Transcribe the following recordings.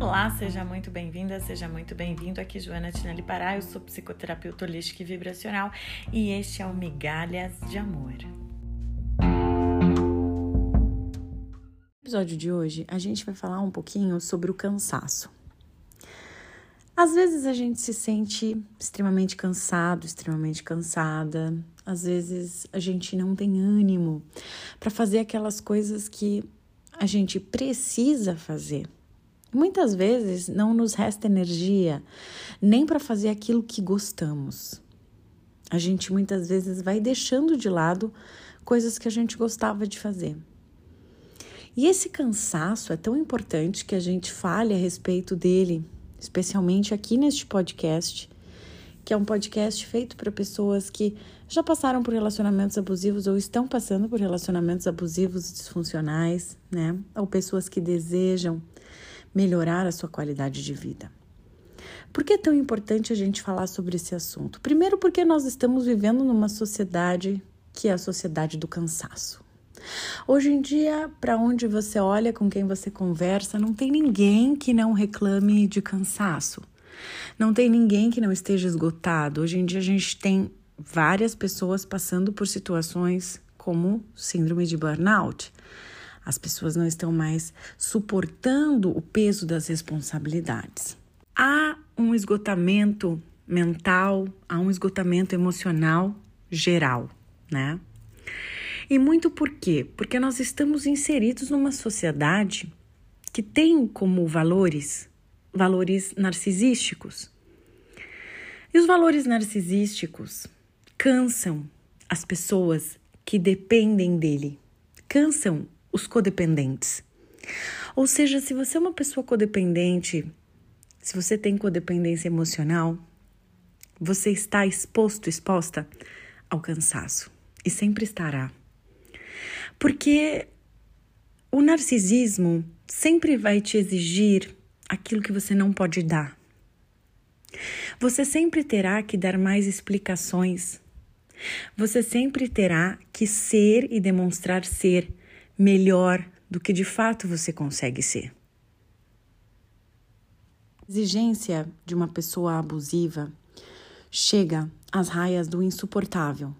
Olá, seja muito bem-vinda, seja muito bem-vindo. Aqui Joana Tinelli Pará, eu sou psicoterapeuta holística e vibracional e este é o Migalhas de Amor. No episódio de hoje, a gente vai falar um pouquinho sobre o cansaço. Às vezes a gente se sente extremamente cansado, extremamente cansada. Às vezes a gente não tem ânimo para fazer aquelas coisas que a gente precisa fazer. Muitas vezes não nos resta energia nem para fazer aquilo que gostamos. A gente muitas vezes vai deixando de lado coisas que a gente gostava de fazer. E esse cansaço é tão importante que a gente fale a respeito dele especialmente aqui neste podcast, que é um podcast feito para pessoas que já passaram por relacionamentos abusivos ou estão passando por relacionamentos abusivos e disfuncionais, né? Ou pessoas que desejam melhorar a sua qualidade de vida. Por que é tão importante a gente falar sobre esse assunto? Primeiro, porque nós estamos vivendo numa sociedade que é a sociedade do cansaço. Hoje em dia, para onde você olha, com quem você conversa, não tem ninguém que não reclame de cansaço. Não tem ninguém que não esteja esgotado. Hoje em dia a gente tem várias pessoas passando por situações como síndrome de burnout. As pessoas não estão mais suportando o peso das responsabilidades. Há um esgotamento mental, há um esgotamento emocional geral, né? E muito por quê? Porque nós estamos inseridos numa sociedade que tem como valores valores narcisísticos. E os valores narcisísticos cansam as pessoas que dependem dele, cansam os codependentes. Ou seja, se você é uma pessoa codependente, se você tem codependência emocional, você está exposto, exposta ao cansaço e sempre estará. Porque o narcisismo sempre vai te exigir aquilo que você não pode dar. Você sempre terá que dar mais explicações. Você sempre terá que ser e demonstrar ser melhor do que de fato você consegue ser. A exigência de uma pessoa abusiva chega às raias do insuportável.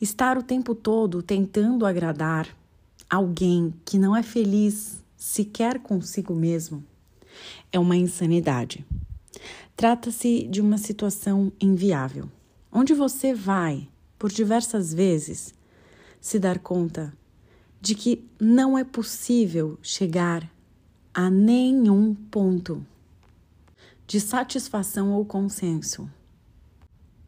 Estar o tempo todo tentando agradar alguém que não é feliz sequer consigo mesmo é uma insanidade. Trata-se de uma situação inviável, onde você vai, por diversas vezes, se dar conta de que não é possível chegar a nenhum ponto de satisfação ou consenso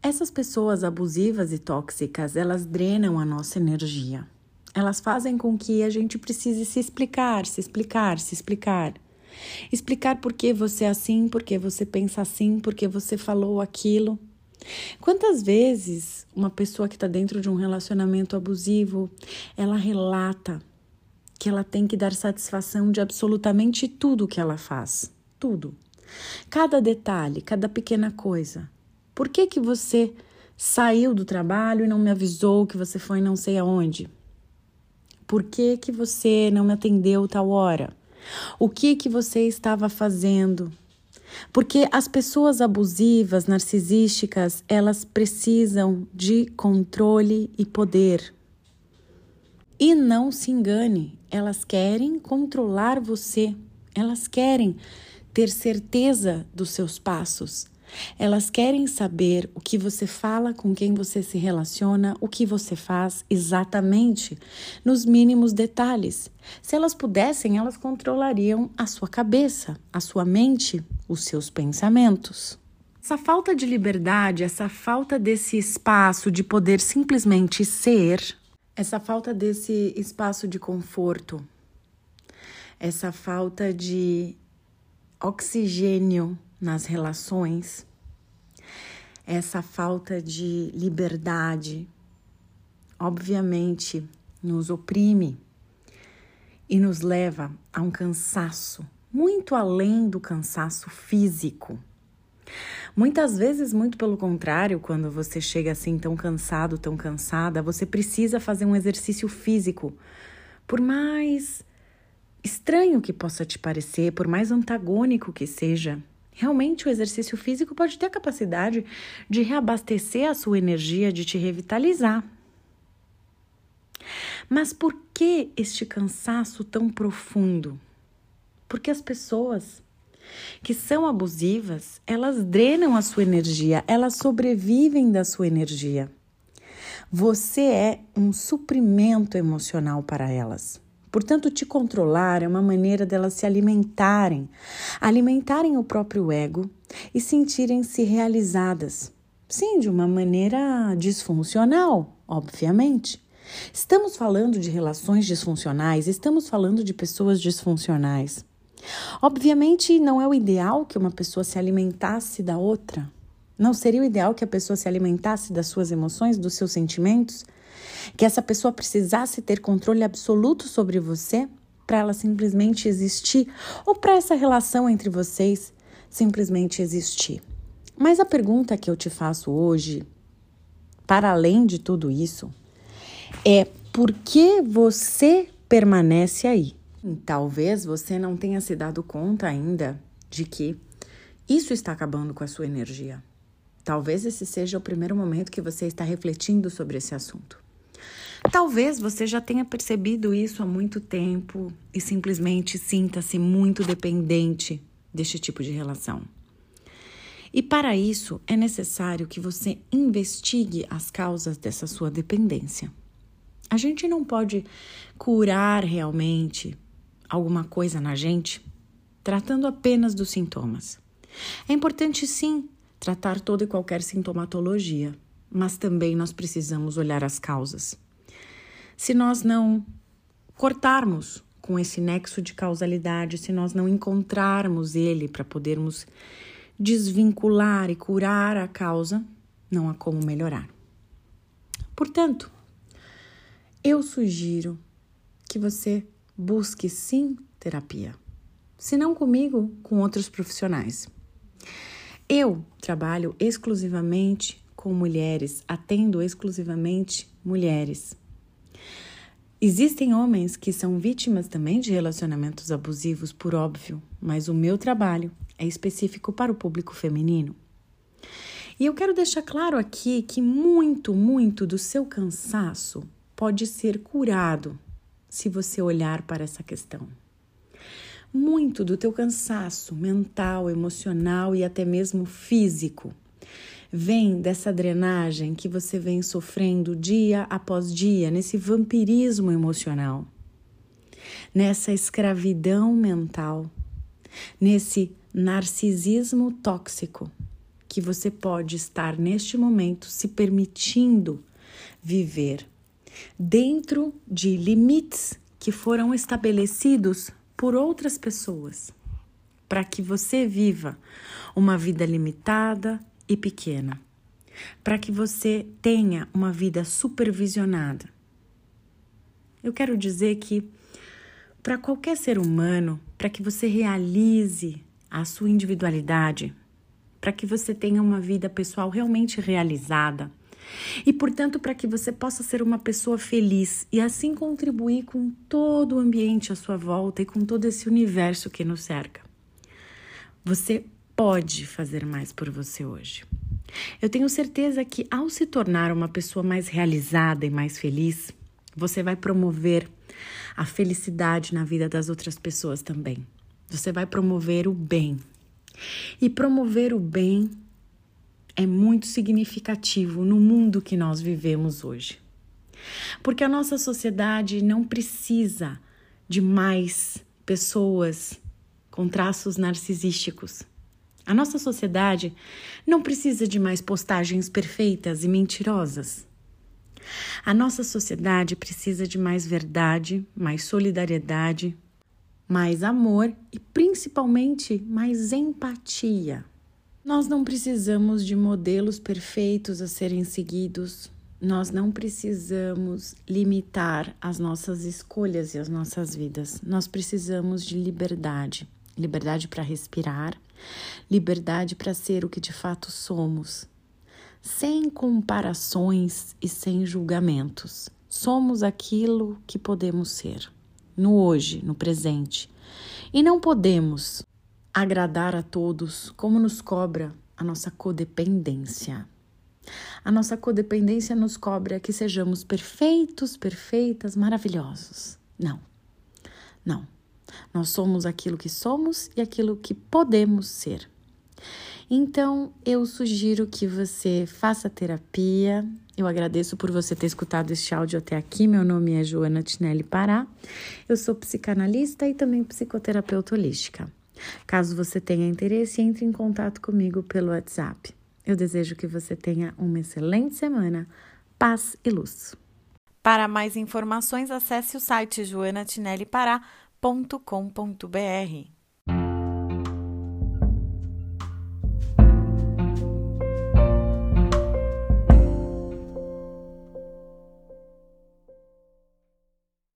essas pessoas abusivas e tóxicas, elas drenam a nossa energia. Elas fazem com que a gente precise se explicar, se explicar, se explicar. Explicar por que você é assim, por que você pensa assim, por que você falou aquilo. Quantas vezes uma pessoa que está dentro de um relacionamento abusivo, ela relata que ela tem que dar satisfação de absolutamente tudo que ela faz, tudo. Cada detalhe, cada pequena coisa. Por que, que você saiu do trabalho e não me avisou que você foi não sei aonde? Por que, que você não me atendeu tal hora? O que que você estava fazendo? Porque as pessoas abusivas, narcisísticas, elas precisam de controle e poder. E não se engane, elas querem controlar você. Elas querem ter certeza dos seus passos. Elas querem saber o que você fala, com quem você se relaciona, o que você faz exatamente, nos mínimos detalhes. Se elas pudessem, elas controlariam a sua cabeça, a sua mente, os seus pensamentos. Essa falta de liberdade, essa falta desse espaço de poder simplesmente ser, essa falta desse espaço de conforto, essa falta de oxigênio nas relações, essa falta de liberdade, obviamente, nos oprime e nos leva a um cansaço muito além do cansaço físico. Muitas vezes, muito pelo contrário, quando você chega assim tão cansado, tão cansada, você precisa fazer um exercício físico. Por mais estranho que possa te parecer, por mais antagônico que seja, realmente o exercício físico pode ter a capacidade de reabastecer a sua energia, de te revitalizar. Mas por que este cansaço tão profundo? Porque as pessoas que são abusivas, elas drenam a sua energia, elas sobrevivem da sua energia. Você é um suprimento emocional para elas. Portanto, te controlar é uma maneira delas se alimentarem, alimentarem o próprio ego e sentirem-se realizadas. Sim, de uma maneira disfuncional, obviamente. Estamos falando de relações disfuncionais, estamos falando de pessoas disfuncionais. Obviamente, não é o ideal que uma pessoa se alimentasse da outra. Não seria o ideal que a pessoa se alimentasse das suas emoções, dos seus sentimentos? Que essa pessoa precisasse ter controle absoluto sobre você para ela simplesmente existir ou para essa relação entre vocês simplesmente existir. Mas a pergunta que eu te faço hoje, para além de tudo isso, é por que você permanece aí? Talvez você não tenha se dado conta ainda de que isso está acabando com a sua energia. Talvez esse seja o primeiro momento que você está refletindo sobre esse assunto. Talvez você já tenha percebido isso há muito tempo e simplesmente sinta-se muito dependente deste tipo de relação. E para isso é necessário que você investigue as causas dessa sua dependência. A gente não pode curar realmente alguma coisa na gente tratando apenas dos sintomas. É importante sim tratar toda e qualquer sintomatologia, mas também nós precisamos olhar as causas. Se nós não cortarmos com esse nexo de causalidade, se nós não encontrarmos ele para podermos desvincular e curar a causa, não há como melhorar. Portanto, eu sugiro que você busque sim terapia. Se não comigo, com outros profissionais. Eu trabalho exclusivamente com mulheres, atendo exclusivamente mulheres. Existem homens que são vítimas também de relacionamentos abusivos, por óbvio, mas o meu trabalho é específico para o público feminino. E eu quero deixar claro aqui que muito, muito do seu cansaço pode ser curado se você olhar para essa questão. Muito do teu cansaço mental, emocional e até mesmo físico vem dessa drenagem que você vem sofrendo dia após dia, nesse vampirismo emocional, nessa escravidão mental, nesse narcisismo tóxico que você pode estar neste momento se permitindo viver dentro de limites que foram estabelecidos por outras pessoas, para que você viva uma vida limitada e pequena, para que você tenha uma vida supervisionada. Eu quero dizer que para qualquer ser humano, para que você realize a sua individualidade, para que você tenha uma vida pessoal realmente realizada, e, portanto, para que você possa ser uma pessoa feliz e assim contribuir com todo o ambiente à sua volta e com todo esse universo que nos cerca. Você pode fazer mais por você hoje. Eu tenho certeza que ao se tornar uma pessoa mais realizada e mais feliz, você vai promover a felicidade na vida das outras pessoas também. Você vai promover o bem. E promover o bem é muito significativo no mundo que nós vivemos hoje. Porque a nossa sociedade não precisa de mais pessoas com traços narcisísticos. A nossa sociedade não precisa de mais postagens perfeitas e mentirosas. A nossa sociedade precisa de mais verdade, mais solidariedade, mais amor e principalmente mais empatia. Nós não precisamos de modelos perfeitos a serem seguidos. Nós não precisamos limitar as nossas escolhas e as nossas vidas. Nós precisamos de liberdade liberdade para respirar, liberdade para ser o que de fato somos, sem comparações e sem julgamentos. Somos aquilo que podemos ser. no hoje, no presente. E não podemos agradar a todos como nos cobra a nossa codependência. A nossa codependência nos cobra que sejamos perfeitos, perfeitas, maravilhosos. Não, não. Nós somos aquilo que somos e aquilo que podemos ser. Então, eu sugiro que você faça terapia. Eu agradeço por você ter escutado este áudio até aqui. Meu nome é Joana Tinelli Pará. Eu sou psicanalista e também psicoterapeuta holística. Caso você tenha interesse, entre em contato comigo pelo WhatsApp. Eu desejo que você tenha uma excelente semana. Paz e luz. Para mais informações, acesse o site joanatinellipará.com.br.